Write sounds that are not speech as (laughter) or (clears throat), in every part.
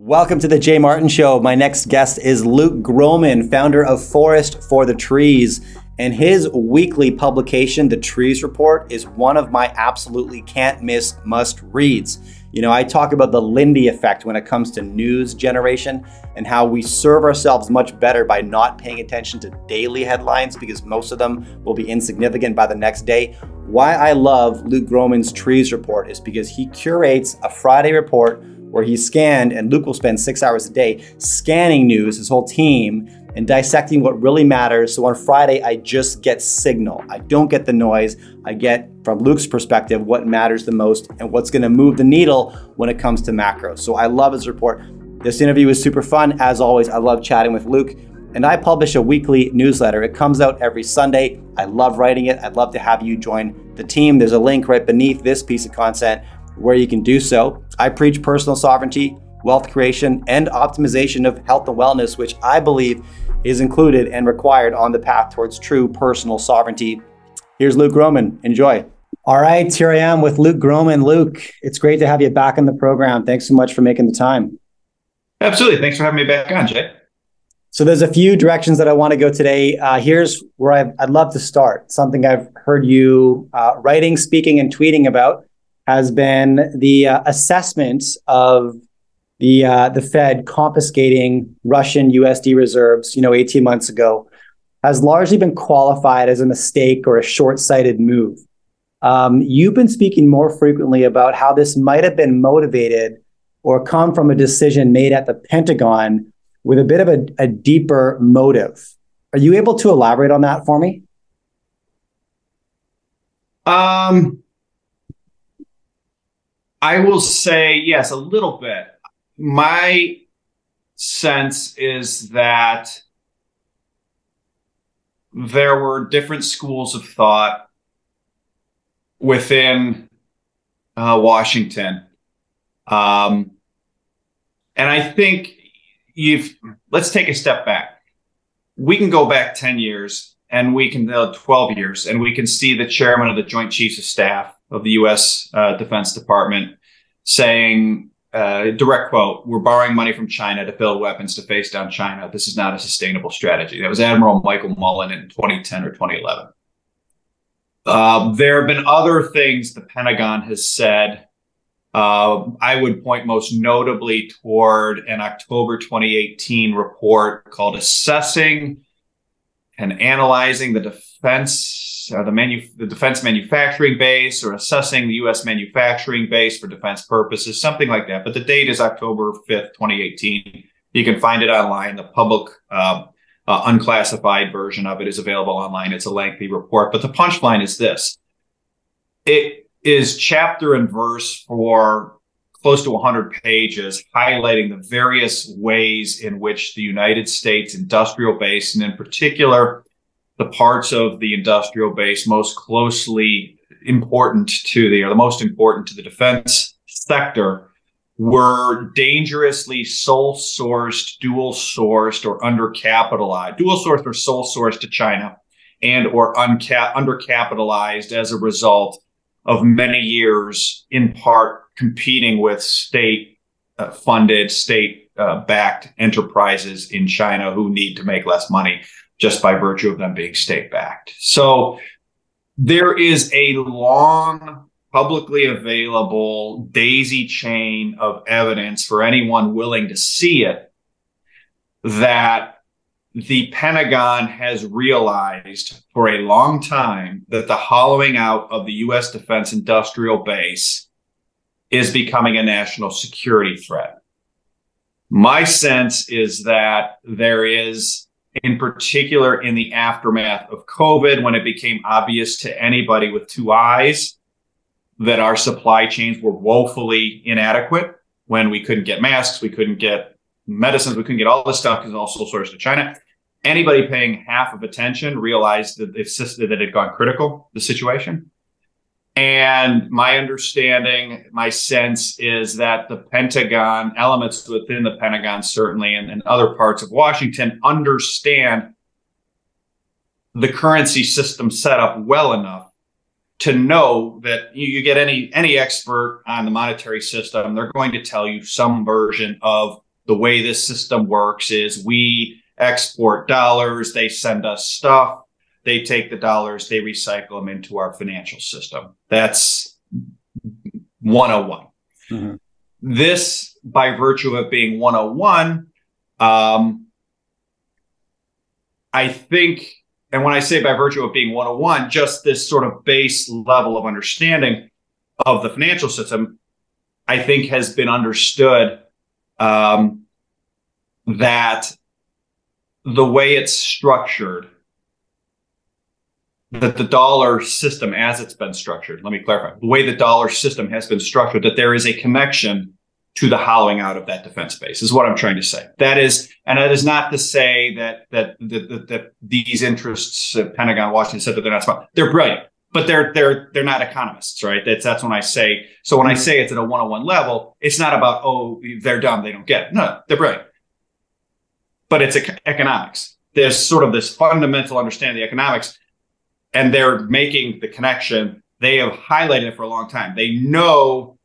Welcome to the Jay Martin Show. My next guest is Luke Gromen, founder of Forest for the Trees. And his weekly publication, The Trees Report, is one of my absolutely can't miss must reads. You know, I talk about the Lindy effect when it comes to news generation and how we serve ourselves much better by not paying attention to daily headlines because most of them will be insignificant by the next day. Why I love Luke Gromen's Trees Report is because he curates a Friday report where he scanned, and Luke will spend six hours a day scanning news, his whole team, and dissecting what really matters. So on Friday, I just get signal. I don't get the noise. I get, from Luke's perspective, what matters the most and what's to move the needle when it comes to macro. So I love his report. This interview is super fun. As always, I love chatting with Luke. And I publish a weekly newsletter. It comes out every Sunday. I love writing it. I'd love to have you join the team. There's a link right beneath this piece of content where you can do so. I preach personal sovereignty, wealth creation, and optimization of health and wellness, which I believe is included and required on the path towards true personal sovereignty. Here's Luke Gromen. Enjoy. All right, here I am with Luke Gromen. Luke, it's great to have you back in the program. Thanks so much for making the time. Absolutely. Thanks for having me back on, Jay. So there's a few directions that I want to go today. Uh, here's where i would love to start. Something I've heard you uh, writing, speaking, and tweeting about has been the uh, assessment of the uh, the Fed confiscating Russian USD reserves, you know, 18 months ago, has largely been qualified as a mistake or a short-sighted move. Um, you've been speaking more frequently about how this might have been motivated or come from a decision made at the Pentagon with a bit of a, a deeper motive. Are you able to elaborate on that for me? Um, I will say yes, a little bit. My sense is that there were different schools of thought within uh, Washington. Um, and I think you've, let's take a step back. We can go back 10 years and we can, uh, 12 years, and we can see the chairman of the Joint Chiefs of Staff of the U.S. Uh, Defense Department saying, uh, direct quote, we're borrowing money from China to build weapons to face down China. This is not a sustainable strategy. That was Admiral Michael Mullen in 2010 or 2011. Uh, there have been other things the Pentagon has said. Uh, I would point most notably toward an October 2018 report called Assessing and Analyzing the Defense uh, the manu- the defense manufacturing base or assessing the U.S. manufacturing base for defense purposes, something like that. But the date is October 5th, 2018. You can find it online. The public uh, uh, unclassified version of it is available online. It's a lengthy report, but the punchline is this: it is chapter and verse for close to 100 pages highlighting the various ways in which the United States industrial base, and in particular the parts of the industrial base most closely important to the or the most important to the defense sector were dangerously sole sourced, dual sourced, or undercapitalized, dual sourced or sole sourced to China, and or unca- undercapitalized as a result of many years, in part competing with state uh, funded, state uh, backed enterprises in China who need to make less money just by virtue of them being state backed. So there is a long publicly available daisy chain of evidence for anyone willing to see it that the Pentagon has realized for a long time that the hollowing out of the U.S. defense industrial base is becoming a national security threat. My sense is that there is in particular in the aftermath of COVID, when it became obvious to anybody with two eyes that our supply chains were woefully inadequate, when we couldn't get masks, we couldn't get medicines, we couldn't get all this stuff because it's all sourced to China. Anybody paying half of attention realized that that it had gone critical, the situation. And my understanding, my sense is that the Pentagon, elements within the Pentagon, certainly, and, and other parts of Washington, understand the currency system set up well enough to know that you, you, get any any expert on the monetary system, they're going to tell you some version of the way this system works is we export dollars, they send us stuff, they take the dollars, they recycle them into our financial system. That's 101. Mm-hmm. This, by virtue of being 101, um, I think, and when I say by virtue of being 101, just this sort of base level of understanding of the financial system, I think has been understood um, that the way it's structured, that the dollar system as it's been structured, let me clarify, the way the dollar system has been structured, that there is a connection to the hollowing out of that defense base is what I'm trying to say. That is, and that is not to say that that that, that, these interests, uh, Pentagon, Washington said that they're not smart. They're brilliant, but they're they're they're not economists, right? That's that's when I say. So when I say it's at a one-on-one level, it's not about oh they're dumb, they don't get it. No, they're brilliant, but it's economics. There's sort of this fundamental understanding of the economics, and they're making the connection. They have highlighted it for a long time. They know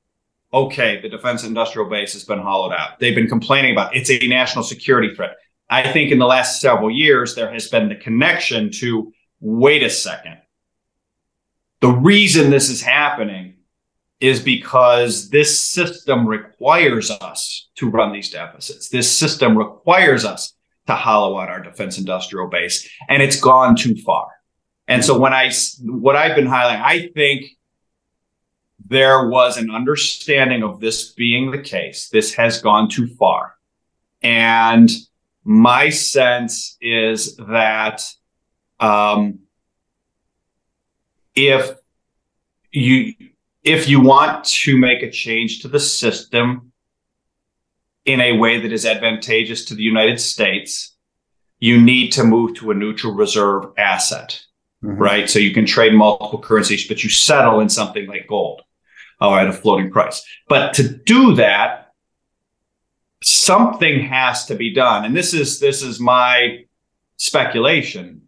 okay, the defense industrial base has been hollowed out. They've been complaining about it's a national security threat. I think in the last several years, there has been the connection to wait a second. The reason this is happening is because this system requires us to run these deficits. This system requires us to hollow out our defense industrial base, and it's gone too far. And so when I, what I've been highlighting, I think there was an understanding of this being the case. This has gone too far. And my sense is that um, if you if you want to make a change to the system in a way that is advantageous to the United States, you need to move to a neutral reserve asset, mm-hmm. right? So you can trade multiple currencies, but you settle in something like gold or at a floating price. But to do that, something has to be done. And this is this is my speculation.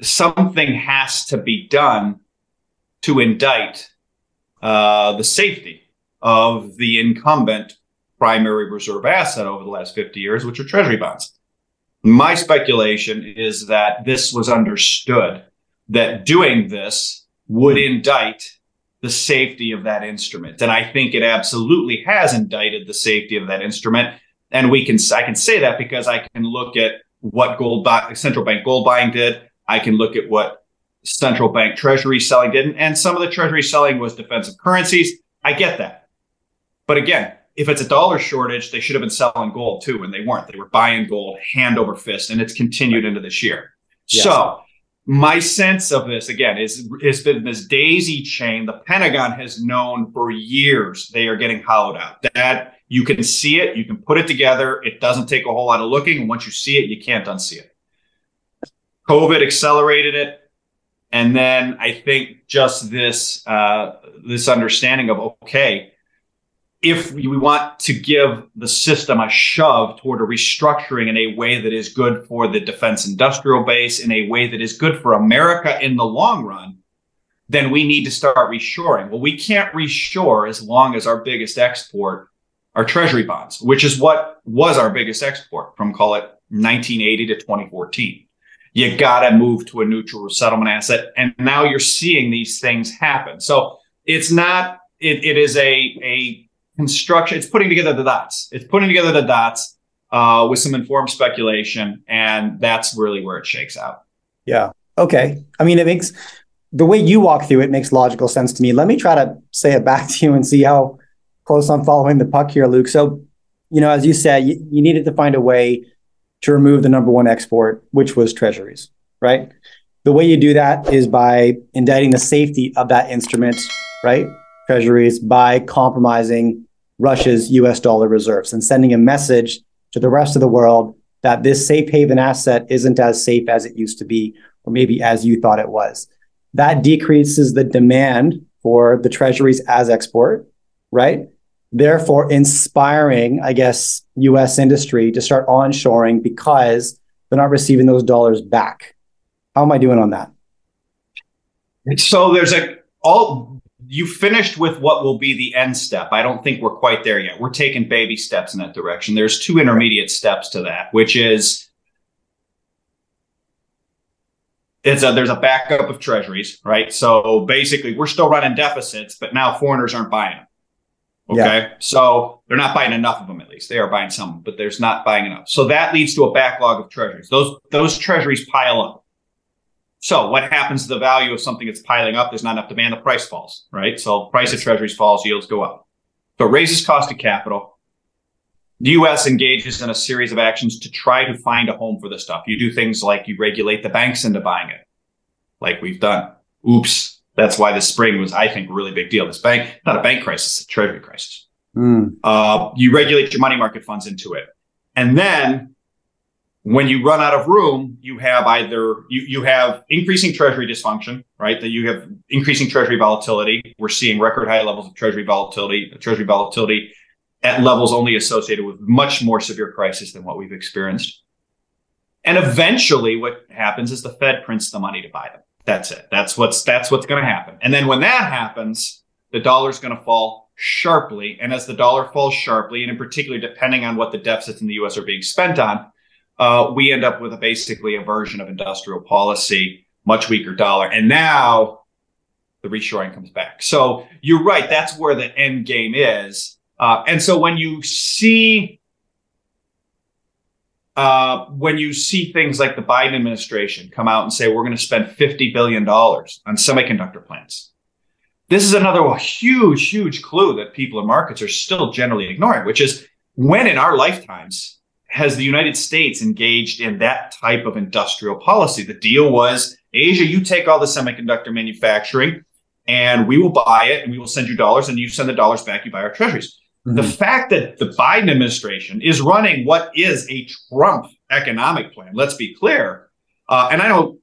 Something has to be done to indict uh, the safety of the incumbent primary reserve asset over the last 50 years, which are treasury bonds. My speculation is that this was understood that doing this would hmm. indict the safety of that instrument. And I think it absolutely has indicted the safety of that instrument. And we can, I can say that because I can look at what gold buy, central bank gold buying did. I can look at what central bank treasury selling did. And some of the treasury selling was defensive currencies. I get that. But again, if it's a dollar shortage, they should have been selling gold too, and they weren't. They were buying gold hand over fist, and it's continued into this year. Yes. So my sense of this again is has been this daisy chain. The pentagon has known for years they are getting hollowed out. That you can see it you can put it together. It doesn't take a whole lot of looking. And once you see it you can't unsee it. Covid accelerated it. And then i think just this uh, this understanding of okay if we want to give the system a shove toward a restructuring in a way that is good for the defense industrial base, in a way that is good for America in the long run, then we need to start reshoring. Well, we can't reshore as long as our biggest export are treasury bonds, which is what was our biggest export from call it 1980 to 2014. You got to move to a neutral settlement asset. And now you're seeing these things happen. So it's not, it, it is a, a construction. It's putting together the dots. It's putting together the dots uh, with some informed speculation, and that's really where it shakes out. Yeah. Okay. I mean, it makes the way you walk through it makes logical sense to me. Let me try to say it back (laughs) to you and see how close I'm following the puck here, Luke. So, you know, as you said, you, you needed to find a way to remove the number one export, which was treasuries, right? The way you do that is by indicting the safety of that instrument, right? Treasuries by compromising Russia's US dollar reserves and sending a message to the rest of the world that this safe haven asset isn't as safe as it used to be, or maybe as you thought it was. That decreases the demand for the treasuries as export, right? Therefore, inspiring, I guess, US industry to start onshoring because they're not receiving those dollars back. How am I doing on that? So there's a all you finished with what will be the end step. I don't think we're quite there yet. We're taking baby steps in that direction. There's two intermediate steps to that, which is it's a, there's a backup of treasuries, right? So basically, we're still running deficits, but now foreigners aren't buying them. Okay, yeah. so they're not buying enough of them. At least they are buying some, but there's not buying enough. So that leads to a backlog of treasuries. Those those treasuries pile up. So what happens to the value of something that's piling up? There's not enough demand. The price falls, right? So price of treasuries falls, yields go up. So it raises cost of capital. The U.S. engages in a series of actions to try to find a home for this stuff. You do things like you regulate the banks into buying it, like we've done. Oops. That's why this spring was, I think, a really big deal. This bank, not a bank crisis, a treasury crisis. Mm. Uh, you regulate your money market funds into it. And then when you run out of room, you have either you, you have increasing treasury dysfunction, right? That you have increasing treasury volatility. We're seeing record high levels of treasury volatility, treasury volatility at levels only associated with much more severe crisis than what we've experienced. And eventually what happens is the Fed prints the money to buy them. That's it. That's what's that's what's going to happen. And then when that happens, the dollar's going to fall sharply. And as the dollar falls sharply, and in particular, depending on what the deficits in the U.S. are being spent on, uh, we end up with a basically a version of industrial policy, much weaker dollar. And now the reshoring comes back. So you're right. That's where the end game is. Uh, and so when you see uh, when you see things like the Biden administration come out and say we're going to spend fifty billion dollars on semiconductor plants, this is another huge, huge clue that people in markets are still generally ignoring, which is when in our lifetimes has the United States engaged in that type of industrial policy? The deal was Asia, you take all the semiconductor manufacturing and we will buy it and we will send you dollars and you send the dollars back, you buy our treasuries. Mm-hmm. The fact that the Biden administration is running what is a Trump economic plan, let's be clear. Uh, and I don't,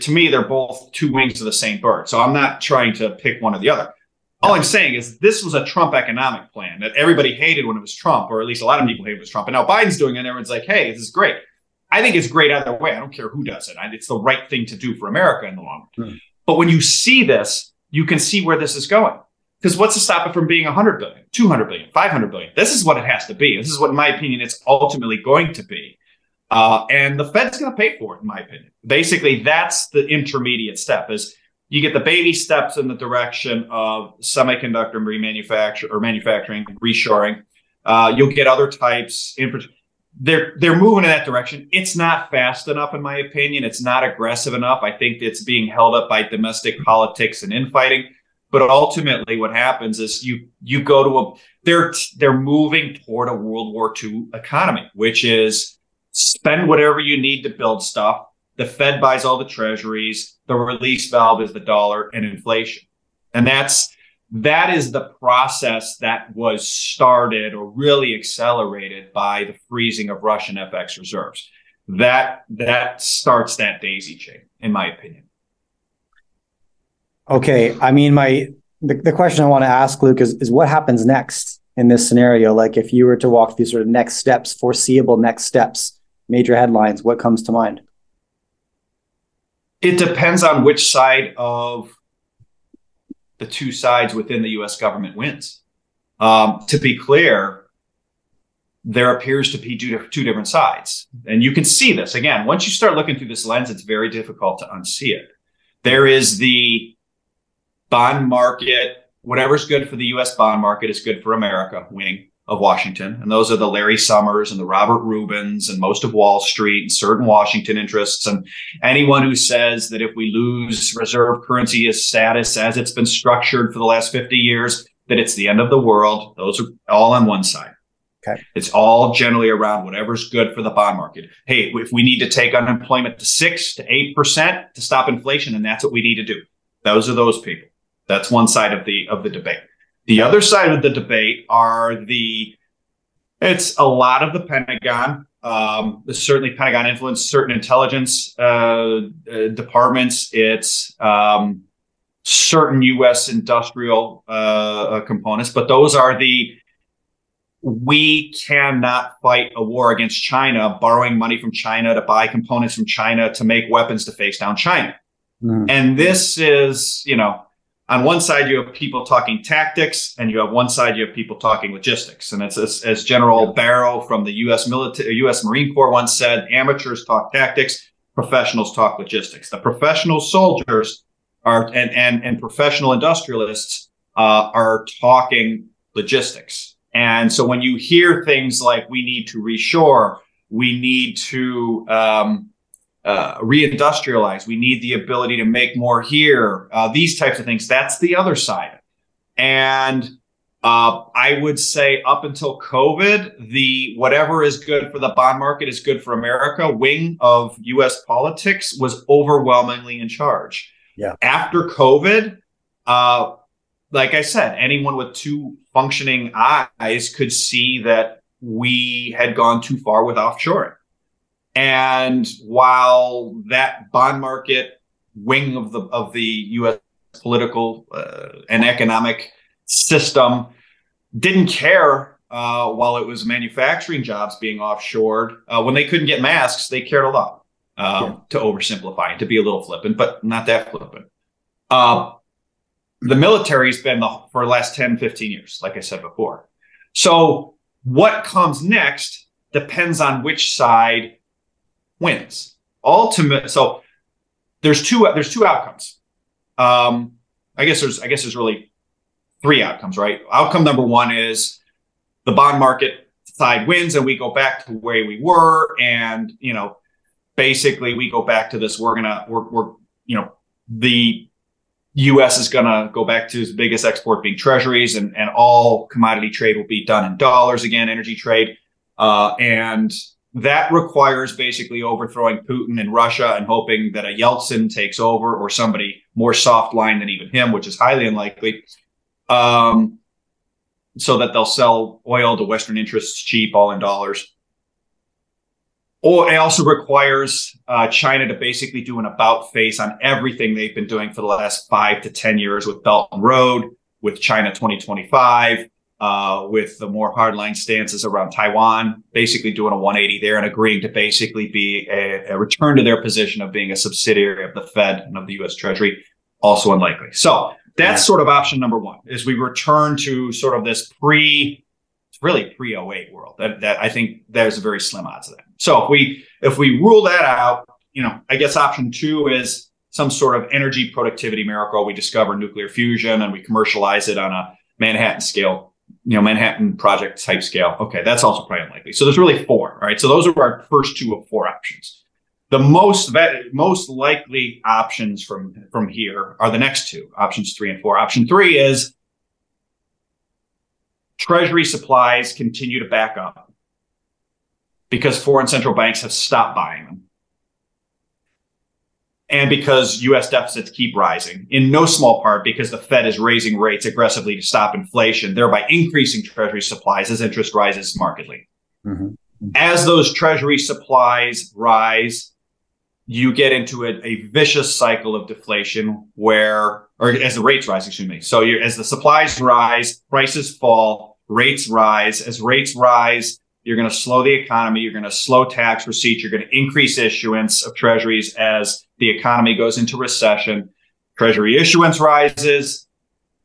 to me, they're both two wings of the same bird. So I'm not trying to pick one or the other. All I'm saying is this was a Trump economic plan that everybody hated when it was Trump, or at least a lot of people hated when it was Trump. And now Biden's doing it, and everyone's like, hey, this is great. I think it's great either way. I don't care who does it. It's the right thing to do for America in the long run. Mm. But when you see this, you can see where this is going. Because what's to stop it from being 100 billion, 200 billion, 500 billion? This is what it has to be. This is what, in my opinion, it's ultimately going to be. Uh, and the Fed's going to pay for it, in my opinion. Basically, that's the intermediate step is you get the baby steps in the direction of semiconductor remanufacture or manufacturing, reshoring. Uh, you'll get other types. They're they're moving in that direction. It's not fast enough, in my opinion. It's not aggressive enough. I think it's being held up by domestic politics and infighting. But ultimately, what happens is you you go to a they're they're moving toward a World War II economy, which is spend whatever you need to build stuff. The Fed buys all the treasuries. The release valve is the dollar and inflation, and that's that is the process that was started or really accelerated by the freezing of Russian FX reserves. That that starts that daisy chain, in my opinion. Okay. I mean, my the, the question I want to ask, Luke, is, is what happens next in this scenario? Like if you were to walk through sort of next steps, foreseeable next steps, major headlines, what comes to mind? It depends on which side of the two sides within the US government wins. Um, to be clear, there appears to be two, two different sides. And you can see this again. Once you start looking through this lens, it's very difficult to unsee it. There is the bond market, whatever's good for the US bond market is good for America winning of Washington. And those are the Larry Summers and the Robert Rubins and most of Wall Street and certain Washington interests. And anyone who says that if we lose reserve currency status as it's been structured for the last 50 years, that it's the end of the world. Those are all on one side. Okay. It's all generally around whatever's good for the bond market. Hey, if we need to take unemployment to six to eight percent to stop inflation, and that's what we need to do. Those are those people. That's one side of the of the debate. The other side of the debate are the it's a lot of the Pentagon. Um, certainly, Pentagon influence certain intelligence uh, uh, departments. It's um, certain U.S. industrial uh, uh, components, but those are the we cannot fight a war against China, borrowing money from China to buy components from China to make weapons to face down China. Mm. And this is, you know, on one side you have people talking tactics and you have one side you have people talking logistics. And it's as, as general yeah. barrow from the u.s military u.s marine corps once said amateurs talk tactics professionals talk logistics. The professional soldiers are and and, and professional industrialists uh, are talking logistics. And so when you hear things like we need to reshore we need to um, uh, reindustrialize. We need the ability to make more here. Uh, these types of things. That's the other side. And uh, I would say up until COVID, the whatever is good for the bond market is good for America wing of U.S. politics was overwhelmingly in charge. Yeah. After COVID, uh, like I said, anyone with two functioning eyes could see that we had gone too far with offshoring. And while that bond market wing of the of the U.S. political uh, and economic system didn't care uh, while it was manufacturing jobs being offshored, uh, when they couldn't get masks, they cared a lot. Um, yeah. To oversimplify, and to be a little flippant, but not that flippant. Uh, the military's been the, for the last 10, 15 years, like I said before. So what comes next depends on which side wins. Ultimate. So there's two. There's two outcomes. Um, I guess there's. I guess there's really three outcomes, right? Outcome number one is the bond market side wins, and we go back to way we were, and you know, basically we go back to this. We're gonna. We're. We're. You know, the U.S. is to go back to its biggest export being treasuries, and, and all commodity trade will be done in dollars again, energy trade. Uh, and that requires basically overthrowing Putin and Russia and hoping that a Yeltsin takes over or somebody more soft line than even him, which is highly unlikely. Um, so that they'll sell oil to Western interests cheap, all in dollars. Or it also requires uh, China to basically do an about face on everything they've been doing for the last five to 10 years with Belt and Road, with China 2025, uh, with the more hardline stances around Taiwan, basically doing a 180 there and agreeing to basically be a, a, return to their position of being a subsidiary of the Fed and of the U.S. Treasury, also unlikely. So that's sort of option number one: is we return to sort of this pre, really pre 08 world. That, that I think there's a very slim odds of that. So if we if we rule that out, you know, I guess option two is some sort of energy productivity miracle. We discover nuclear fusion and we commercialize it on a Manhattan scale you know, Manhattan project type scale. Okay, that's also probably unlikely. So there's really four, right? So those are our first two of four options. The most most likely options from from here are the next two, options three and four. Option three is treasury supplies continue to back up because foreign central banks have stopped buying them and because US deficits keep rising, in no small part because the Fed is raising rates aggressively to stop inflation, thereby increasing treasury supplies as interest rises markedly. Mm-hmm. As those treasury supplies rise, you get into a, a, vicious cycle of deflation where, or as the rates rise, excuse me. So as the supplies rise, prices fall, rates rise. As rates rise, you're going to slow the economy. You're going to slow tax receipts. You're going to increase issuance of treasuries as the economy goes into recession. Treasury issuance rises.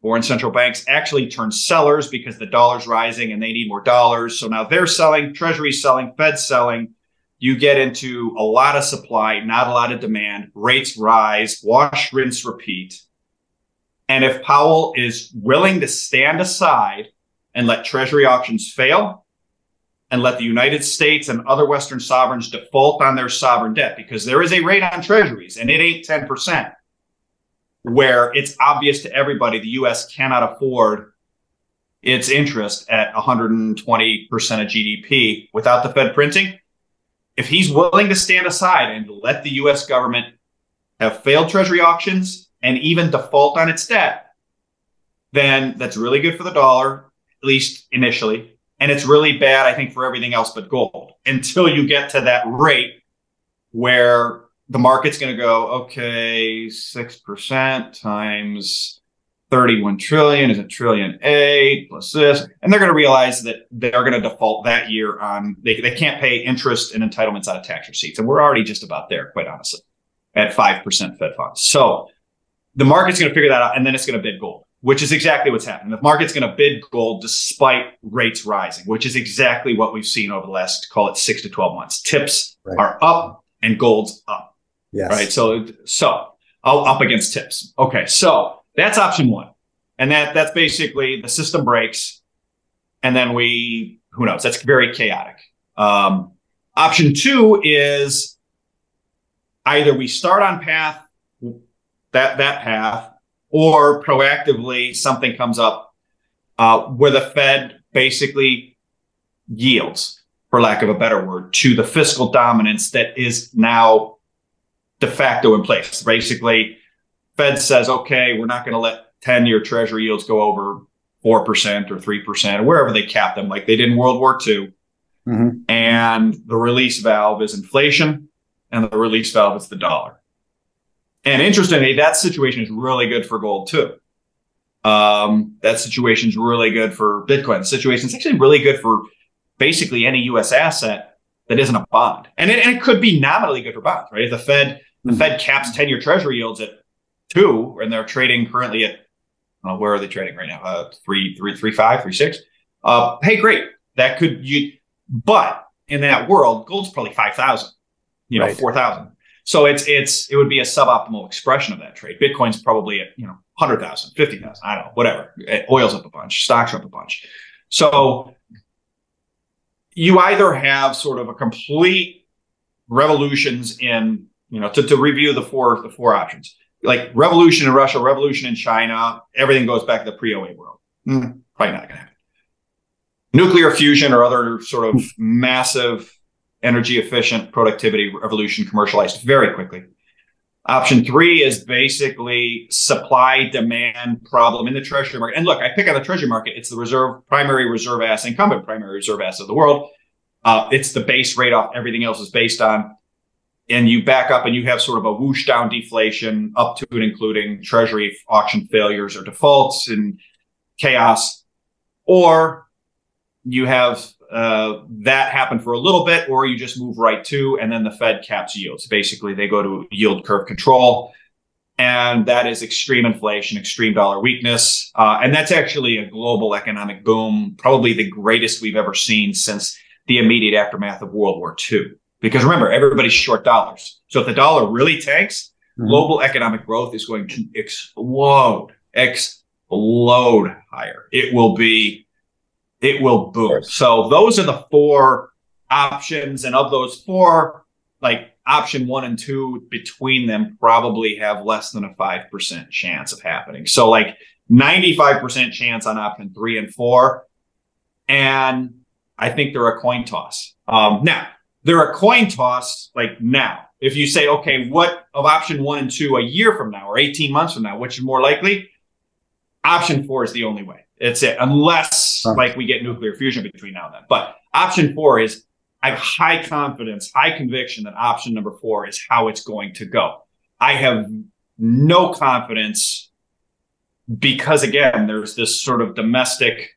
Foreign central banks actually turn sellers because the dollar's rising and they need more dollars. So now they're selling, Treasury selling, Fed selling. You get into a lot of supply, not a lot of demand. Rates rise, wash, rinse, repeat. And if Powell is willing to stand aside and let Treasury auctions fail, and let the United States and other Western sovereigns default on their sovereign debt because there is a rate on treasuries and it ain't 10%, where it's obvious to everybody the US cannot afford its interest at 120% of GDP without the Fed printing. If he's willing to stand aside and let the US government have failed treasury auctions and even default on its debt, then that's really good for the dollar, at least initially and it's really bad, I think, for everything else but gold (laughs) until you get to that rate where the market's going to go, okay, 6% times 31 trillion is a trillion A plus this. And they're going to realize that they're going to default that year on, they, they can't pay interest and entitlements out of tax receipts. And we're already just about there, quite honestly, at 5% Fed funds. So the market's going to figure that out, and then it's going to bid gold, which is exactly what's happening. The market's going to bid gold despite rates rising, which is exactly what we've seen over the last call it six to twelve months. Tips right. are up and gold's up. Yes. Right. So so up against tips. Okay. So that's option one. And that that's basically the system breaks, and then we who knows? That's very chaotic. Um, option two is either we start on path that that path, or proactively something comes up uh, where the Fed basically yields, for lack of a better word, to the fiscal dominance that is now de facto in place. Basically, Fed says, okay, we're not going to let 10 year treasury yields go over 4% or 3% or wherever they cap them, like they did in World War II. Mm-hmm. And the release valve is inflation, and the release valve is the dollar. And interestingly, that situation is really good for gold too. Um, that situation is really good for Bitcoin. The situation is actually really good for basically any U.S. asset that isn't a bond, and it, and it could be nominally good for bonds, right? If the Fed the mm-hmm. Fed caps ten year Treasury yields at two, and they're trading currently at where are they trading right now? Uh, three, three, three, five, three, six. Uh, hey, great. That could you, but in that world, gold's probably five thousand. You know, right. four thousand. So it's it's it would be a suboptimal expression of that trade. Bitcoin's probably at you know 100,000, 50,000, I don't know, whatever. Oil's up a bunch, stocks up a bunch. So you either have sort of a complete revolutions in you know to, to review the four the four options like revolution in Russia, revolution in China, everything goes back to the pre-08 world. Mm, probably not going to happen. Nuclear fusion or other sort of massive energy efficient productivity revolution commercialized very quickly. Option three is basically supply demand problem in the treasury market. And look, I pick on the treasury market. It's the reserve primary reserve asset, incumbent primary reserve asset of the world. Uh, it's the base rate off everything else is based on and you back up and you have sort of a whoosh down deflation up to and including treasury auction failures or defaults and chaos, or you have uh, that happen for a little bit, or you just move right to, and then the Fed caps yields. Basically, they go to yield curve control, and that is extreme inflation, extreme dollar weakness, uh, and that's actually a global economic boom, probably the greatest we've ever seen since the immediate aftermath of World War II. Because remember, everybody's short dollars. So if the dollar really tanks, mm-hmm. global economic growth is going to explode, explode higher. It will be, it will boom. So those are the four options. And of those four, like option one and two between them probably have less than a 5% chance of happening. So like 95% chance on option three and four. And I think they're a coin toss. Um, now, they're a coin toss like now. If you say, okay, what of option one and two a year from now or 18 months from now, which is more likely? Option four is the only way. It's it, unless huh. like we get nuclear fusion between now and then. But option four is I have high confidence, high conviction that option number four is how it's going to go. I have no confidence because again, there's this sort of domestic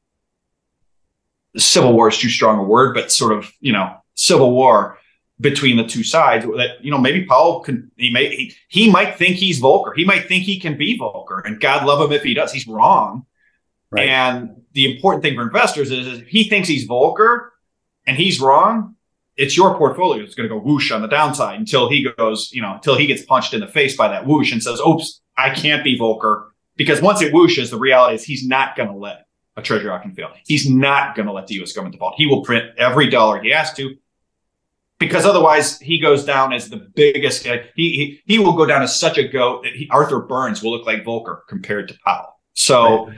civil war is too strong a word, but sort of, you know, civil war between the two sides that you know maybe Powell can he may he, he might think he's Volcker he might think he can be Volcker and God love him if he does he's wrong right. and the important thing for investors is, is if he thinks he's Volcker and he's wrong it's your portfolio that's going to go whoosh on the downside until he goes you know until he gets punched in the face by that whoosh and says oops I can't be Volcker because once it whooshes the reality is he's not going to let a treasury auction fail he's not going to let the U.S. government default he will print every dollar he has to because otherwise he goes down as the biggest guy. He, he, he will go down as such a goat that he, Arthur Burns will look like Volcker compared to Powell. So right.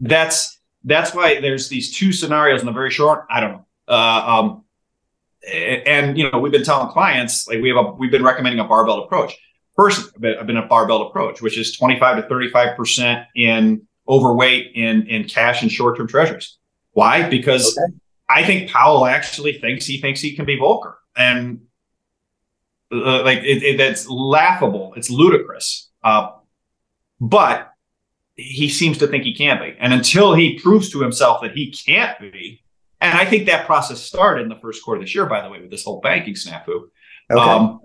That's that's why there's these two scenarios in the very short. I don't know. Uh, um, and you know we've been telling clients like we have a we've been recommending a barbell approach. First, I've been a barbell approach, which is 25 to 35 percent in overweight in in cash and short term treasuries. Why? Because okay. I think Powell actually thinks he thinks he can be Volcker and uh, like it, it, that's laughable. It's ludicrous. Uh, but he seems to think he can be, and until he proves to himself that he can't be, and I think that process started in the first quarter of this year, by the way, with this whole banking snafu. Okay. Um,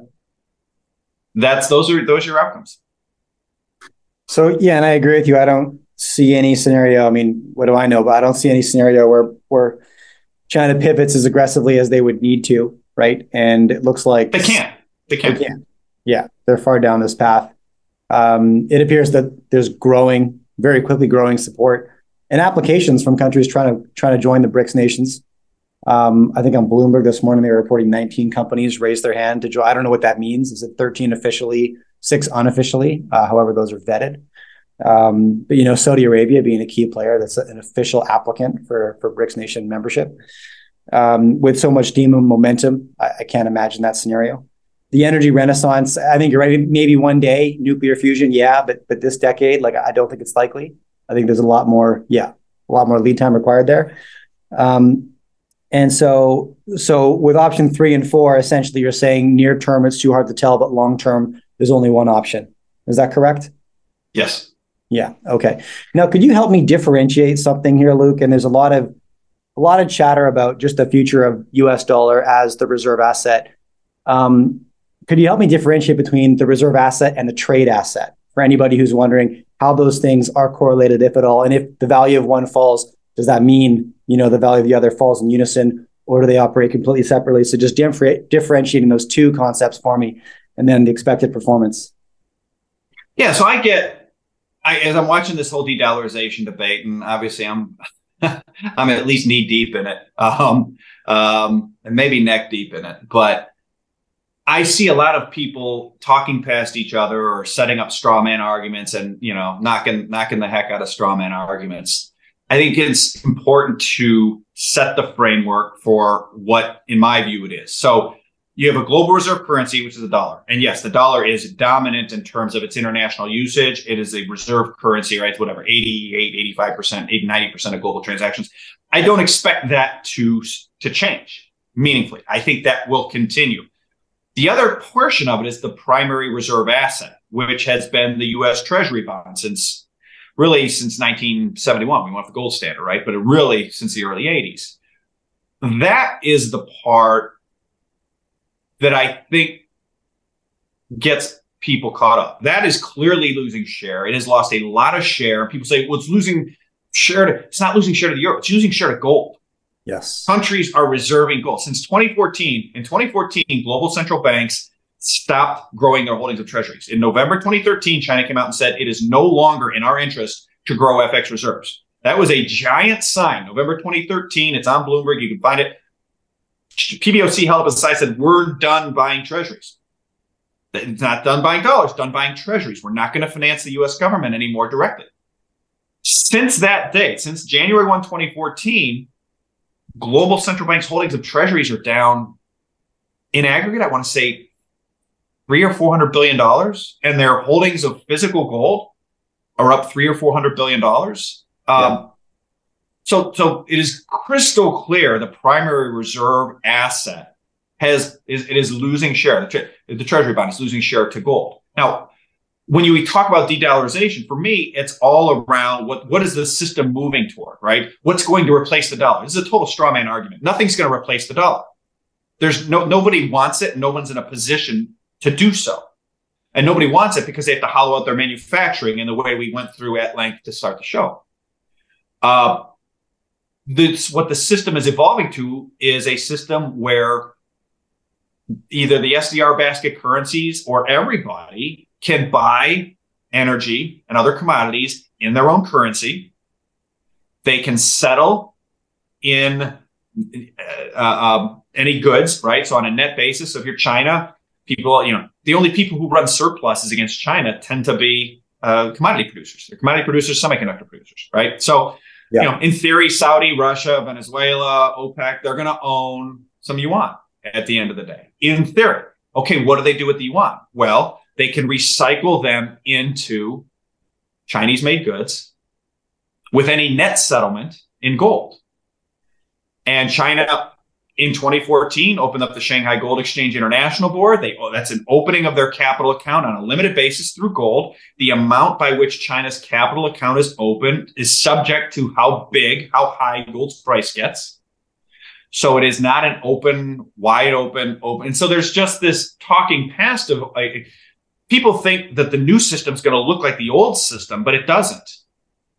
that's those are those are your outcomes. So yeah, and I agree with you. I don't see any scenario. I mean, what do I know? But I don't see any scenario where where China pivots as aggressively as they would need to, right? And it looks like they can't. They can't. They can't. Yeah, they're far down this path. Um, it appears that there's growing, very quickly growing support and applications from countries trying to trying to join the BRICS nations. Um, I think on Bloomberg this morning they were reporting 19 companies raised their hand to join. I don't know what that means. Is it 13 officially, six unofficially? Uh, however, those are vetted. Um, but you know, Saudi Arabia being a key player, that's an official applicant for for BRICS nation membership. Um, with so much demon momentum, I, I, can't imagine that scenario. The energy renaissance, I think you're right. Maybe one day nuclear fusion, yeah, but but this decade, like I don't think it's likely. I think there's a lot more, yeah, a lot more lead time required there. Um, and so, so with option three and four, essentially, you're saying near term it's too hard to tell, but long term there's only one option. Is that correct? Yes. Yeah. Okay. Now, could you help me differentiate something here, Luke? And there's a lot of a lot of chatter about just the future of U.S. dollar as the reserve asset. Um, could you help me differentiate between the reserve asset and the trade asset for anybody who's wondering how those things are correlated, if at all, and if the value of one falls, does that mean you know the value of the other falls in unison, or do they operate completely separately? So just differ- differentiating those two concepts for me, and then the expected performance. Yeah, so I get I, as I'm watching this whole de-dollarization debate, and obviously I'm (laughs) I'm at least knee deep in it, um, um, and maybe neck deep in it, but. I see a lot of people talking past each other or setting up straw man arguments and you know knocking knocking the heck out of straw man arguments I think it's important to set the framework for what, in my view, it is. So you have a global reserve currency, which is a dollar. And yes, the dollar is dominant in terms of its international usage. It is a reserve currency, right? Whatever, 88, 85%, 80, 90% of global transactions. I don't expect that to, to change meaningfully. I think that will continue. The other portion of it is the primary reserve asset, which has been the US Treasury bond since really since 1971. We went off the gold standard, right? But really since the early 80s. That is the part that I think gets people caught up. That is clearly losing share. It has lost a lot of share. People say, well, it's losing share to, it's not losing share to the euro, it's losing share to gold. Yes. Countries are reserving gold. Since 2014, in 2014, global central banks stopped growing their holdings of treasuries. In November 2013, China came out and said it is no longer in our interest to grow FX reserves. That was a giant sign. November 2013, it's on Bloomberg. You can find it. PBOC held up a sign said, We're done buying treasuries. It's not done buying dollars, done buying treasuries. We're not going to finance the US government anymore directly. Since that date, since January 1, 2014, global central banks' holdings of treasuries are down in aggregate, I want to say three or four hundred billion dollars, and their holdings of physical gold are up three or four hundred billion dollars. Um, yeah. So, so it is crystal clear the primary reserve asset has is it is losing share. The, tre- the treasury bond is losing share to gold. Now, when you talk about de-dollarization, for me, it's all around what what is the system moving toward, right? What's going to replace the dollar? This is a total straw man argument. Nothing's going to replace the dollar. There's no nobody wants it. No one's in a position to do so. And nobody wants it because they have to hollow out their manufacturing in the way we went through at length to start the show. Uh, this, what the system is evolving to is a system where either the SDR basket currencies or everybody can buy energy and other commodities in their own currency. They can settle in uh, uh, um, any goods, right? So on a net basis, so if you're China, people, you know, the only people who run surpluses against China tend to be uh, commodity producers. They're commodity producers, semiconductor producers, right? So, yeah. you know, in theory, Saudi, Russia, Venezuela, OPEC, they're going to own some yuan at the end of the day. In theory. Okay, what do they do with the yuan? Well, they can recycle them into Chinese made goods with any net settlement in gold. And China in 2014 opened up the Shanghai Gold Exchange International Board. They oh, that's an opening of their capital account on a limited basis through gold. The amount by which China's capital account is open is subject to how big, how high gold's price gets. So it is not an open, wide open, open. And so there's just this talking past of like people think that the new system is going to look like the old system, but it doesn't.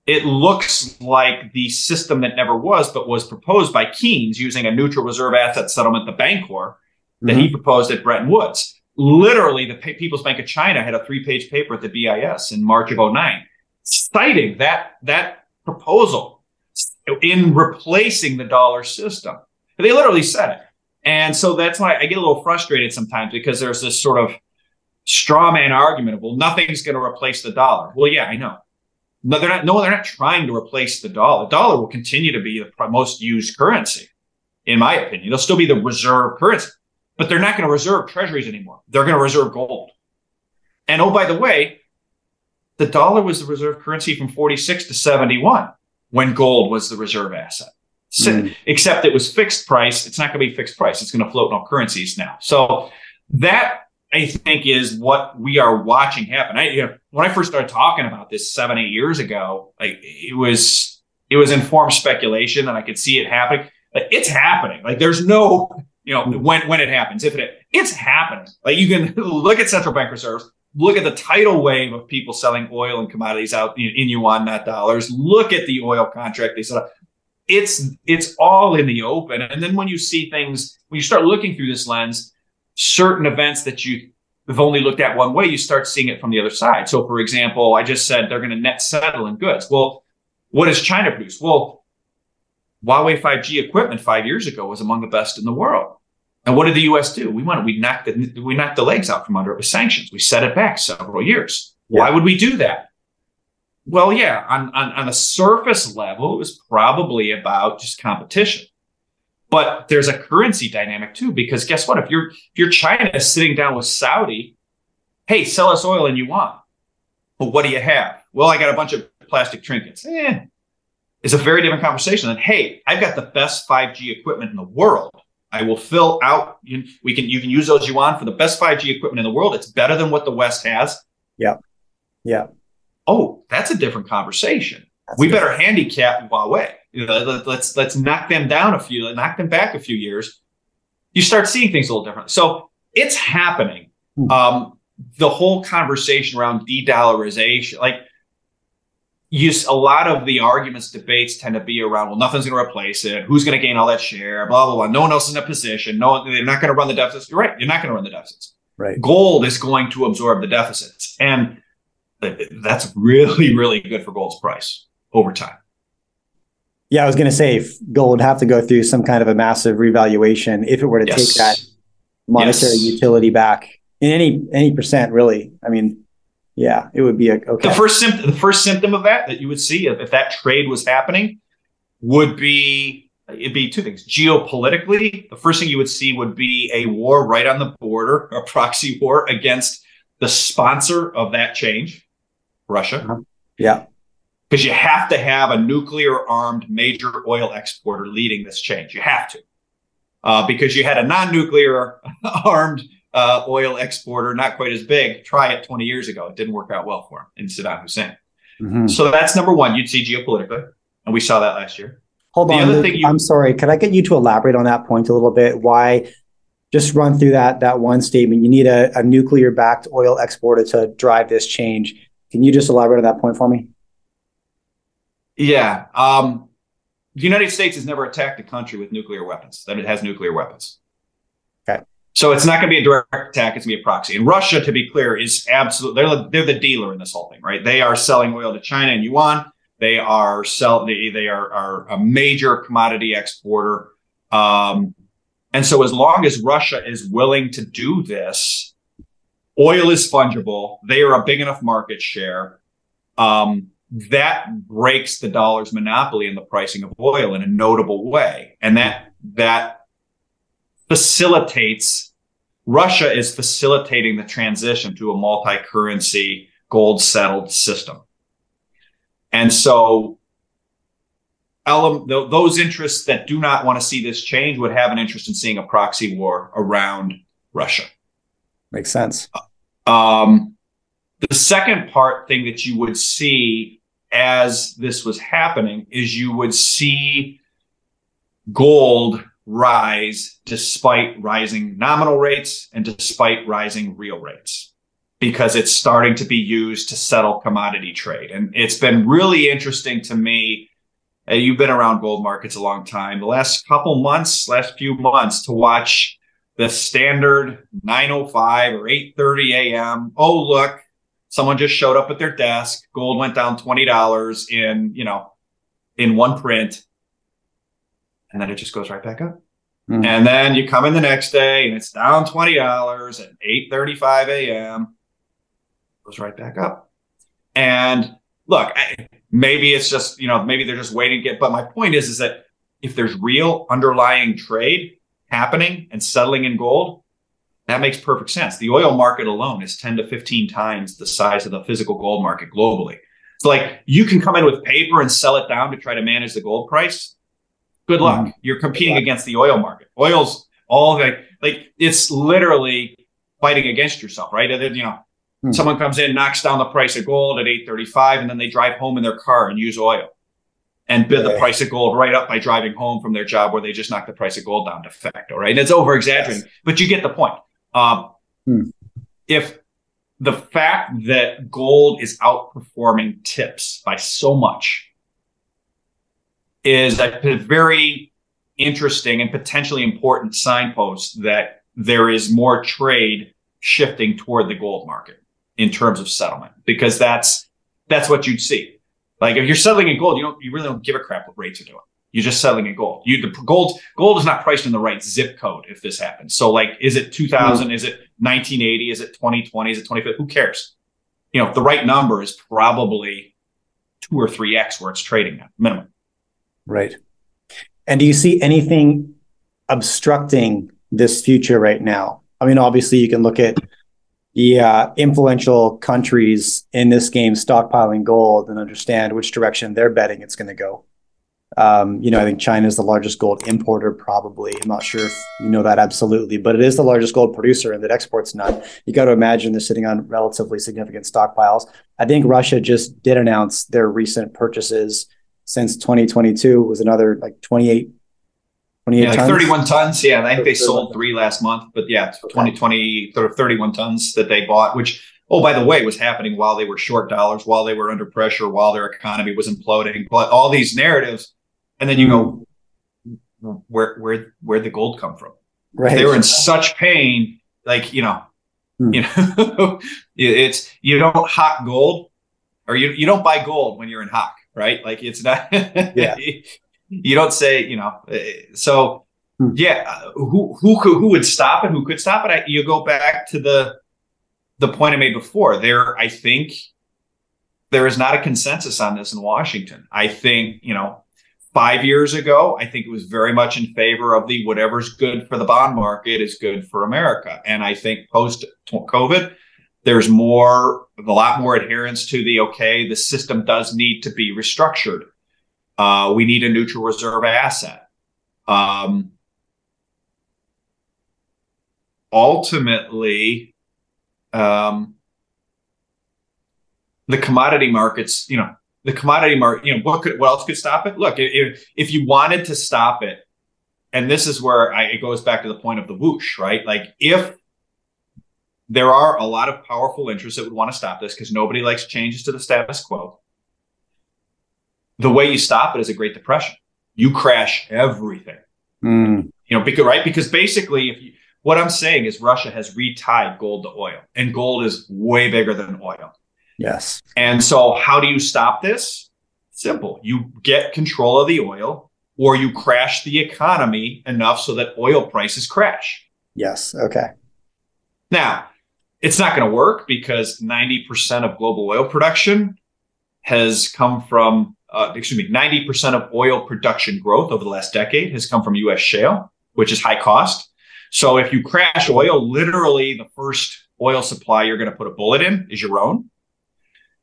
It looks like the system that never was, but was proposed by Keynes using a neutral reserve asset settlement, the Bancor, that mm-hmm. he proposed at Bretton Woods. Literally, the People's Bank of China had a three-page paper at the BIS in March of 09 citing that that proposal in replacing the dollar system. They literally said it. And so that's why I get a little frustrated sometimes because there's this sort of straw man argument of, well, nothing's going to replace the dollar. Well, yeah, I know. No, they're not. No, they're not trying to replace the dollar. The dollar will continue to be the most used currency, in my opinion. It'll still be the reserve currency, but they're not going to reserve treasuries anymore. They're going to reserve gold. And oh, by the way, the dollar was the reserve currency from 46 to 71 when gold was the reserve asset. Mm. Except it was fixed price. It's not going to be fixed price. It's going to float in all currencies now. So that I think is what we are watching happen. I, you know, when I first started talking about this seven, eight years ago, like it was, it was informed speculation and I could see it happening. Like, it's happening. Like there's no, you know, when, when it happens, if it, it's happening. Like you can (laughs) look at central bank reserves, look at the tidal wave of people selling oil and commodities out in, in yuan, not dollars. Look at the oil contract they set up it's it's all in the open. And then when you see things, when you start looking through this lens, certain events that you have only looked at one way, you start seeing it from the other side. So, for example, I just said they're going to net settle in goods. Well, what does China produce? Well, Huawei 5G equipment five years ago was among the best in the world. And what did the U.S. do? We went, we knocked the, we knocked the legs out from under it with sanctions. We set it back several years. Yeah. Why would we do that? Well, yeah, on, on, on the surface level, it was probably about just competition. But there's a currency dynamic too, because guess what? If you're if you're China sitting down with Saudi, hey, sell us oil and yuan. But what do you have? Well, I got a bunch of plastic trinkets. Eh, it's a very different conversation than, hey, I've got the best 5G equipment in the world. I will fill out. You, we can you can use those yuan for the best 5G equipment in the world. It's better than what the West has. Yeah, yeah oh, that's a different conversation. That's we better handicap Huawei. You know, let, let's let's knock them down a few, knock them back a few years. You start seeing things a little different. So it's happening. Hmm. Um, the whole conversation around de-dollarization, like use a lot of the arguments, debates tend to be around, well, nothing's going to replace it. Who's going to gain all that share? Blah, blah, blah. No one else is in a position. No, they're not going to run the deficits. You're right. You're not going to run the deficits. Right. Gold is going to absorb the deficits. And that's really, really good for gold's price over time. Yeah, I was going to say gold would have to go through some kind of a massive revaluation if it were to yes. take that monetary yes. utility back in any any percent. Really, I mean, yeah, it would be a, okay. The first symptom, the first symptom of that that you would see if, if that trade was happening would be it'd be two things. Geopolitically, the first thing you would see would be a war right on the border, a proxy war against the sponsor of that change. Russia. Uh-huh. Yeah. Because you have to have a nuclear armed major oil exporter leading this change. You have to. Uh, because you had a non nuclear (laughs) armed uh, oil exporter, not quite as big, try it 20 years ago. It didn't work out well for him in Saddam Hussein. Mm-hmm. So that's number one. You'd see geopolitically. And we saw that last year. Hold the on. Luke, you- I'm sorry. Could I get you to elaborate on that point a little bit? Why just run through that that one statement. You need a, a nuclear backed oil exporter to drive this change. Can you just elaborate on that point for me? Yeah. Um, the United States has never attacked a country with nuclear weapons, that it has nuclear weapons. Okay. So it's not going to be a direct attack, it's going to be a proxy. And Russia, to be clear, is absolutely, they're, they're the dealer in this whole thing, right? They are selling oil to China and yuan. They are sell, they, they are, are a major commodity exporter. Um, and so as long as Russia is willing to do this, Oil is fungible. They are a big enough market share. Um, that breaks the dollar's monopoly in the pricing of oil in a notable way. And that, that facilitates, Russia is facilitating the transition to a multi-currency gold settled system. And so those interests that do not want to see this change would have an interest in seeing a proxy war around Russia. Makes sense. Um, the second part thing that you would see as this was happening is you would see gold rise despite rising nominal rates and despite rising real rates because it's starting to be used to settle commodity trade. And it's been really interesting to me. You've been around gold markets a long time. The last couple months, last few months, to watch the standard 9:05 or 8:30 a.m. Oh, look, someone just showed up at their desk. Gold went down twenty dollars in you know in one print, and then it just goes right back up. Mm. And then you come in the next day and it's down twenty dollars at 8:35 a.m. Goes right back up. And look, maybe it's just you know maybe they're just waiting to get. But my point is is that if there's real underlying trade happening and settling in gold, that makes perfect sense. The oil market alone is 10 to 15 times the size of the physical gold market globally. So, like, you can come in with paper and sell it down to try to manage the gold price. Good luck. Mm-hmm. You're competing against the oil market. Oil's all like, like it's literally fighting against yourself, right? And then, you know, mm-hmm. someone comes in, knocks down the price of gold at 835, and then they drive home in their car and use oil and bid the price of gold right up by driving home from their job where they just knocked the price of gold down de facto, right? And it's over exaggerating, yes. but you get the point. Um, hmm. If the fact that gold is outperforming TIPS by so much is a very interesting and potentially important signpost that there is more trade shifting toward the gold market in terms of settlement because that's that's what you'd see like if you're settling in gold, you don't you really don't give a crap what rates are doing. You're just settling in gold. You the gold gold is not priced in the right zip code if this happens. So like, is it 2000? Mm-hmm. Is it 1980? Is it 2020? Is it 25? Who cares? You know, the right number is probably two or three x where it's trading at minimum. Right. And do you see anything obstructing this future right now? I mean, obviously, you can look at the uh, influential countries in this game stockpiling gold and understand which direction they're betting it's going to go. Um, you know, I think China is the largest gold importer, probably. I'm not sure if you know that absolutely, but it is the largest gold producer and that exports none. You got to imagine they're sitting on relatively significant stockpiles. I think Russia just did announce their recent purchases since 2022 was another like 28 28 yeah, like 31 tons. Yeah, I think they sold three last month, but yeah, twenty twenty okay. 2020, 31 tons that they bought, which, oh, by the way, was happening while they were short dollars, while they were under pressure, while their economy was imploding. But all these narratives, and then you go, where, where, where'd the gold come from? Right. They were in such pain, like, you know, hmm. you know, (laughs) it's, you don't hock gold or you, you don't buy gold when you're in hock, right? Like it's not, yeah (laughs) you don't say, you know, eh, so hmm. yeah, who who who would stop it? Who could stop it? I, you go back to the the point I made before. There, I think there is not a consensus on this in Washington. I think you know, five years ago, I think it was very much in favor of the whatever's good for the bond market is good for America, and I think post COVID. There's more, a lot more adherence to the okay, the system does need to be restructured uh, we need a neutral reserve asset. Um, ultimately, um, the commodity markets, you know, the commodity market, you know, what could, what else could stop it? Look, if, if you wanted to stop it, and this is where I, it goes back to the point of the whoosh, right? Like if there are a lot of powerful interests that would want to stop this because nobody likes changes to the status quo the way you stop it is a Great Depression. You crash everything. Mm. You know, because right? Because basically, if you, what I'm saying is Russia has retied gold to oil, and gold is way bigger than oil. Yes. And so, how do you stop this? Simple. You get control of the oil, or you crash the economy enough so that oil prices crash. Yes. Okay. Now, it's not going to work because 90% of global oil production has come from uh, excuse me, 90% of oil production growth over the last decade has come from US shale, which is high cost. So if you crash oil, literally the first oil supply you're going to put a bullet in is your own,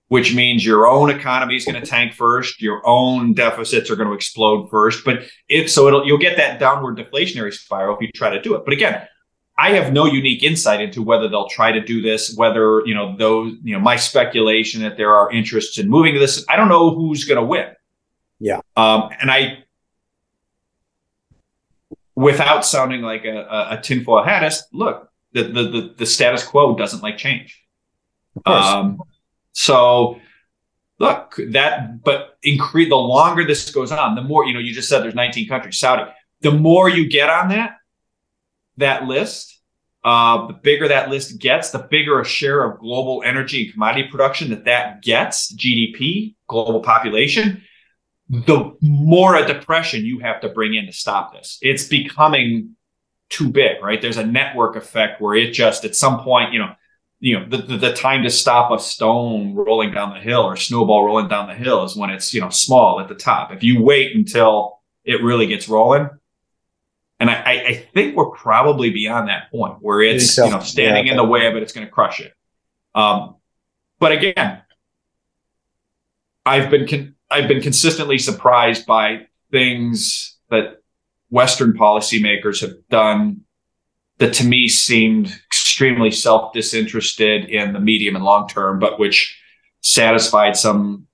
which means your own economy is going to tank first. Your own deficits are going to explode first. But if so, it'll, you'll get that downward deflationary spiral if you try to do it. But again, I have no unique insight into whether they'll try to do this, whether, you know, those, you know, my speculation that there are interests in moving to this. I don't know who's going to win. Yeah. Um, and I, without sounding like a, a, a tinfoil hattist, look, the, the, the, the status quo doesn't like change. Um, so look, that, but increase the longer this goes on, the more, you know, you just said there's 19 countries, Saudi, the more you get on that, that list, uh, the bigger that list gets, the bigger a share of global energy and commodity production that that gets, GDP, global population, the more a depression you have to bring in to stop this. It's becoming too big, right? There's a network effect where it just at some point, you know, you know, the, the, the, time to stop a stone rolling down the hill or snowball rolling down the hill is when it's, you know, small at the top. If you wait until it really gets rolling, and I, I think we're probably beyond that point where it's, so. you know, standing yeah, in the way of it, it's going to crush it. Um, but again, I've been, con- I've been consistently surprised by things that Western policymakers have done that to me seemed extremely self disinterested in the medium and long term, but which satisfied some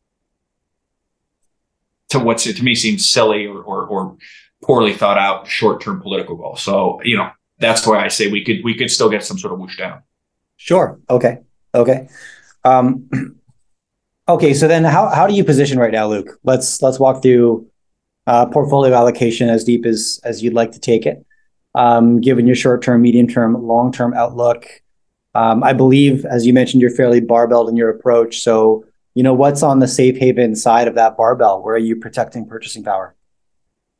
to what to me seems silly or, or, or poorly thought out short term political goal. So you know that's why I say we could we could still get some sort of whoosh down. Sure. Okay. Okay. Um, (clears throat) okay. So then, how how do you position right now, Luke? Let's let's walk through uh, portfolio allocation as deep as as you'd like to take it, um, given your short term, medium term, long term outlook. Um, I believe, as you mentioned, you're fairly barbelled in your approach. So, you know, what's on the safe haven side of that barbell? Where are you protecting purchasing power?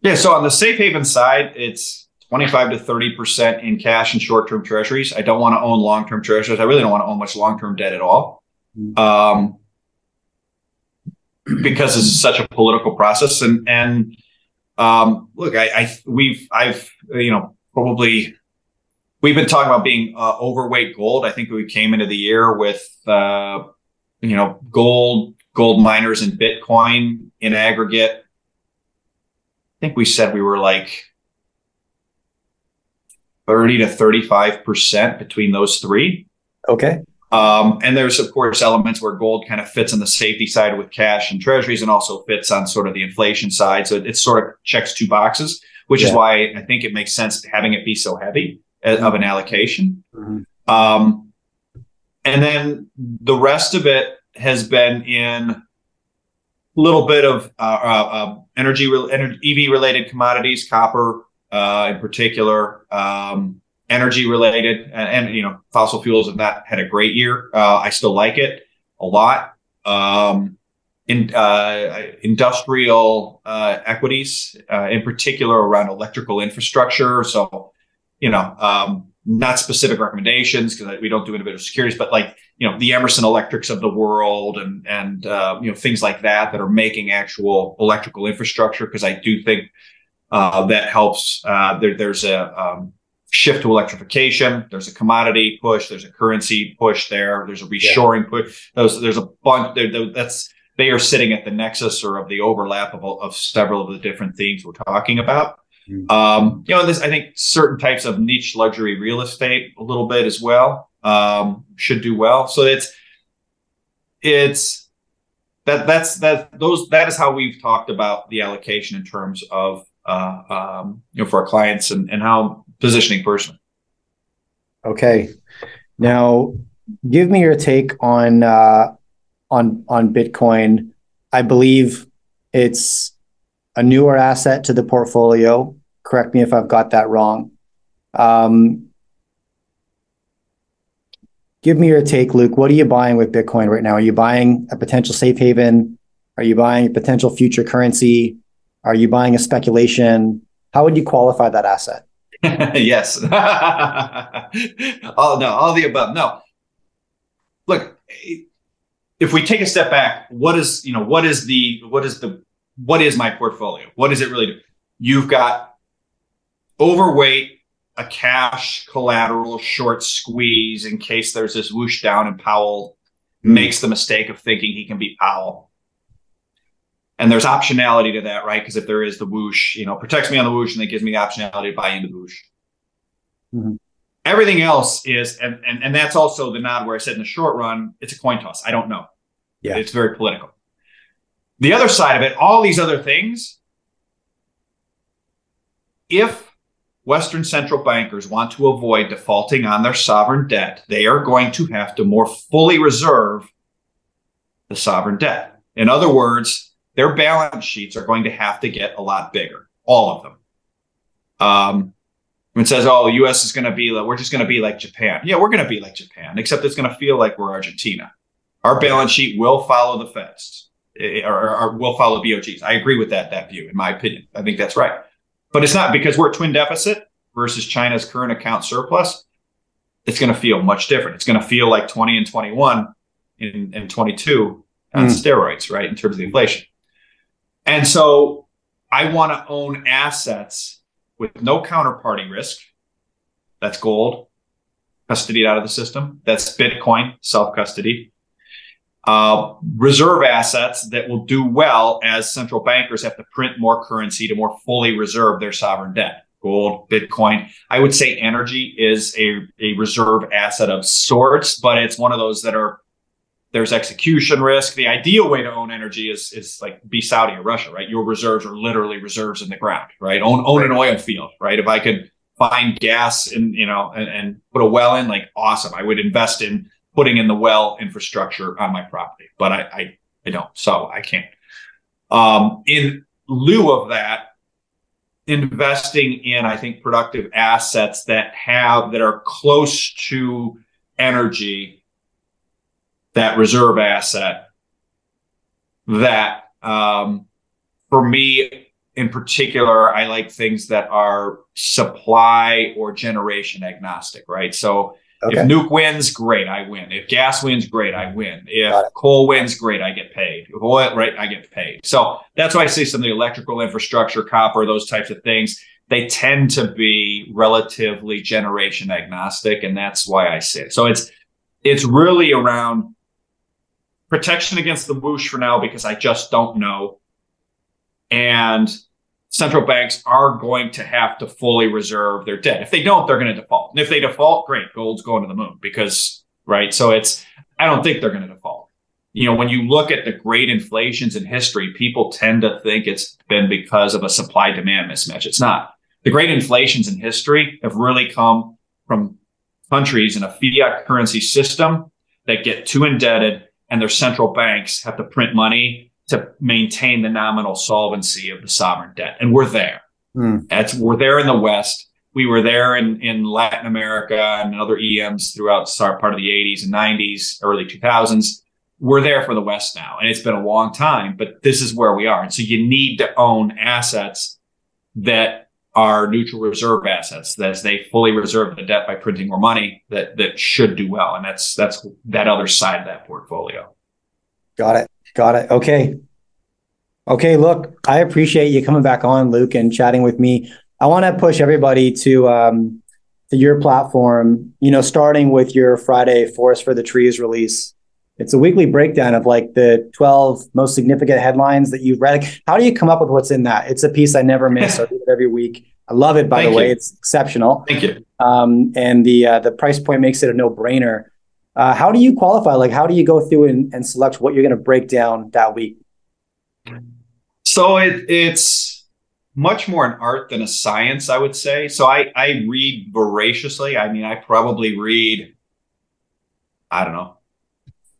Yeah, so on the safe haven side, it's 25 to 30% in cash and short term treasuries. I don't want to own long term treasuries. I really don't want to own much long term debt at all. Mm-hmm. Um, because this is such a political process. And and um, look, I, I we've I've you know probably we've been talking about being uh, overweight gold. I think we came into the year with uh, you know gold, gold miners, and Bitcoin in aggregate. I think we said we were like 30 to 35% between those three. Okay. Um, and there's of course elements where gold kind of fits on the safety side with cash and treasuries and also fits on sort of the inflation side. So it, it sort of checks two boxes, which yeah. is why I think it makes sense having it be so heavy uh, of an allocation. Mm-hmm. Um, and then the rest of it has been in little bit of uh, uh, uh energy, EV related commodities, copper uh, in particular. Um, energy related and, and, you know fossil fuels have not had a great year uh, i still like it a lot um, in uh, industrial equities in particular around electrical infrastructure so you know um, not specific recommendations because we don't do individual securities but like you know the Emerson Electrics of the world and and uh, you know things like that that are making actual electrical infrastructure because i do think uh, that helps there, there's a um, shift to electrification. There's a commodity push. There's a currency push there. There's a reshoring yeah. push. Those, there's a bunch. That's they are sitting at the nexus or of the overlap of, of several of the different themes we're talking about. Mm-hmm. Um, you know, this I think certain types of niche luxury real estate a little bit as well um, should do well. So it's it's that that's that those that is how we've talked about the allocation in terms of uh, um, you know for our clients and and how positioning personally. Okay, now give me your take on uh, on on Bitcoin. I believe it's a newer asset to the portfolio. Correct me if I've got that wrong. Um, give me your take, Luke. What are you buying with Bitcoin right now? Are you buying a potential safe haven? Are you buying a potential future currency? Are you buying a speculation? How would you qualify that asset? (laughs) yes. (laughs) all no, all the above. No. Look, if we take a step back, what is, you know, what is the what is the what is my portfolio? What does it really do? You've got overweight, a cash collateral short squeeze in case there's this whoosh down and Powell mm. makes the mistake of thinking he can beat Powell and there's optionality to that, right? Because if there is the whoosh, you know, protects me on the whoosh and it gives me the optionality to buy into the whoosh. Mm-hmm. Everything else is, and, and and that's also the nod where I said in the short run, it's a coin toss. I don't know. Yeah, it's very political. The other side of it, all these other things, if Western central bankers want to avoid defaulting on their sovereign debt, they are going to have to more fully reserve the sovereign debt. In other words, their balance sheets are going to have to get a lot bigger, all of them. Um, it says, "Oh, the U.S. is going to be like we're just going to be like Japan." Yeah, we're going to be like Japan, except it's going to feel like we're Argentina. Our balance sheet will follow the Fed's, or, or, or will follow BOJ's. I agree with that that view, in my opinion. I think that's right. But it's not because we're a twin deficit versus China's current account surplus. It's going to feel much different. It's going to feel like 20 and 21 in, in 22 on mm. steroids, right? In terms of the inflation. And so I want to own assets with no counterparty risk. That's gold, custodied out of the system. That's Bitcoin, self custody uh, reserve assets that will do well as central bankers have to print more currency to more fully reserve their sovereign debt. Gold, Bitcoin. I would say energy is a, a reserve asset of sorts, but it's one of those that are there's execution risk. The ideal way to own energy is is like be Saudi or Russia, right? Your reserves are literally reserves in the ground, right? Own own an oil field, right? If I could find gas and you know and, and put a well in, like awesome. I would invest in putting in the well infrastructure on my property, but I, I, I don't, so I can't. Um, in lieu of that, investing in, I think, productive assets that have, that are close to energy, that reserve asset, that, um, for me in particular, I like things that are supply or generation agnostic, right? So Okay. If nuke wins, great, I win. If gas wins, great, I win. If coal wins, great, I get paid. If oil, right, I get paid. So that's why I say some of the electrical infrastructure, copper, those types of things, they tend to be relatively generation agnostic, and that's why I say it. So it's it's really around protection against the whoosh for now because I just don't know, and central banks are going to have to fully reserve their debt. If they don't, they're going to default. And if they default, great, gold's going to the moon because, right? So it's, I don't think they're going to default. You know, when you look at the great inflations in history, people tend to think it's been because of a supply demand mismatch. It's not. The great inflations in history have really come from countries in a fiat currency system that get too indebted and their central banks have to print money to maintain the nominal solvency of the sovereign debt. And we're there. Mm. That's we're there in the West. We were there in, in Latin America and other EMs throughout part of the 80s and 90s, early 2000s. We're there for the West now, and it's been a long time, but this is where we are. And so you need to own assets that are neutral reserve assets, that as they fully reserve the debt by printing more money, that that should do well. And that's that's that other side of that portfolio. Got it. Got it. Okay. Okay. Look, I appreciate you coming back on, Luke, and chatting with me. I want to push everybody to um, to your platform. You know, starting with your Friday Forest for the Trees release. It's a weekly breakdown of like the 12 most significant headlines that you've read. How do you come up with what's in that? It's a piece I never miss. I read it every week. I love it, by Thank the way. It's exceptional. Thank you. Um, and the uh, the price point makes it a no brainer. Uh, how do you qualify? Like, how do you go through and, and select what you're going to break down that week? So it, it's much more an art than a science, I would say. So I, I read voraciously. I mean, I probably read, I don't know,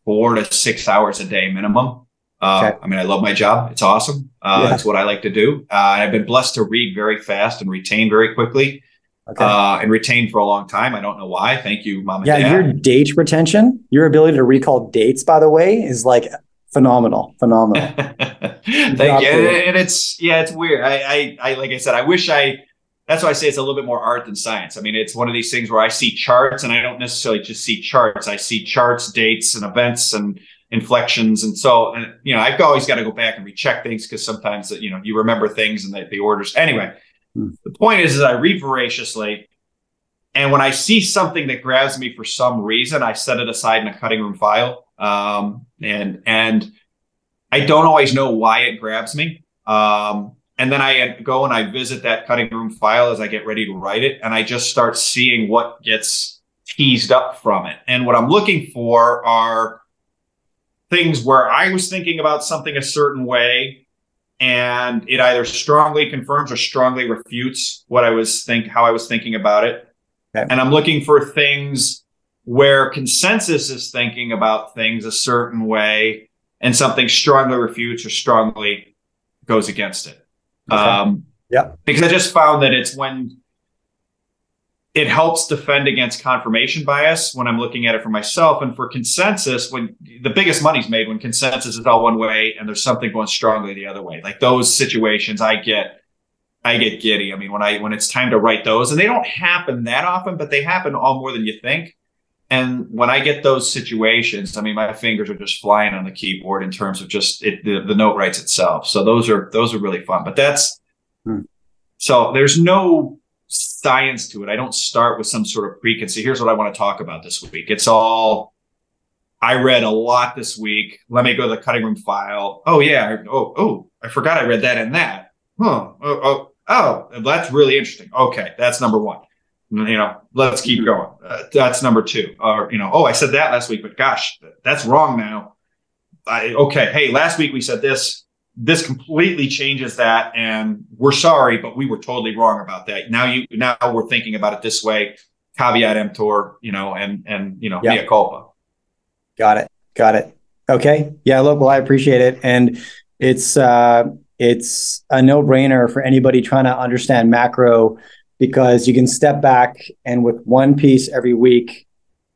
four to six hours a day minimum. Uh, okay. I mean, I love my job. It's awesome. Uh, yeah. It's what I like to do. Uh, I've been blessed to read very fast and retain very quickly okay. uh, and retained for a long time. I don't know why. Thank you, mom. yeah, your date retention, your ability to recall dates, by the way, is like phenomenal, phenomenal. (laughs) Thank you. And it's yeah, it's weird. I, I, I, like I said, I wish I. That's why I say it's a little bit more art than science. I mean, it's one of these things where I see charts, and I don't necessarily just see charts. I see charts, dates, and events, and inflections. And so, and, you know, I've always got to go back and recheck things because sometimes, you know, you remember things and the, the orders. Anyway, the point is, is I read voraciously. And when I see something that grabs me for some reason, I set it aside in a cutting room file. Um, and, and I don't always know why it grabs me. Um, and then I go and I visit that cutting room file as I get ready to write it. And I just start seeing what gets teased up from it. And what I'm looking for are things where I was thinking about something a certain way and it either strongly confirms or strongly refutes what I was think how I was thinking about it. Okay. And I'm looking for things where consensus is thinking about things a certain way and something strongly refutes or strongly goes against it. Okay. Um, yeah. Because I just found that it's when it helps defend against confirmation bias when I'm looking at it for myself and for consensus when the biggest money's made when consensus is all one way and there's something going strongly the other way. Like those situations I get I get giddy. I mean when I when it's time to write those and they don't happen that often but they happen all more than you think. And when I get those situations, I mean my fingers are just flying on the keyboard in terms of just it the, the note writes itself. So those are those are really fun. But that's hmm. so there's no science to it. I don't start with some sort of preconceived. Here's what I want to talk about this week. It's all I read a lot this week. Let me go to the cutting room file. Oh yeah. Oh oh, I forgot I read that and that. Huh. Oh oh oh, that's really interesting. Okay, that's number one. You know, let's keep mm-hmm. going. Uh, that's number two. Or you know, oh, I said that last week, but gosh, that's wrong now. I, okay, hey, last week we said this this completely changes that and we're sorry but we were totally wrong about that. Now you now we're thinking about it this way caveat emptor you know and and you know yeah. mea culpa. Got it. Got it. Okay. Yeah look well i appreciate it. And it's uh it's a no-brainer for anybody trying to understand macro because you can step back and with one piece every week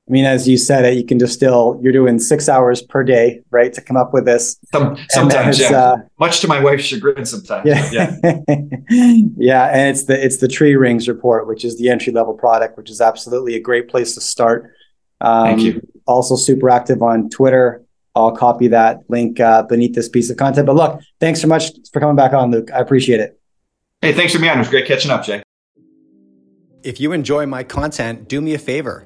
I mean, as you said it, you can just still You're doing six hours per day, right, to come up with this. Some, sometimes, yeah. Uh, Much to my wife's chagrin, sometimes. Yeah, yeah. (laughs) yeah, and it's the it's the Tree Rings report, which is the entry level product, which is absolutely a great place to start. Um, Thank you. Also, super active on Twitter. I'll copy that link uh, beneath this piece of content. But look, thanks so much for coming back on, Luke. I appreciate it. Hey, thanks for being on. It was great catching up, Jay. If you enjoy my content, do me a favor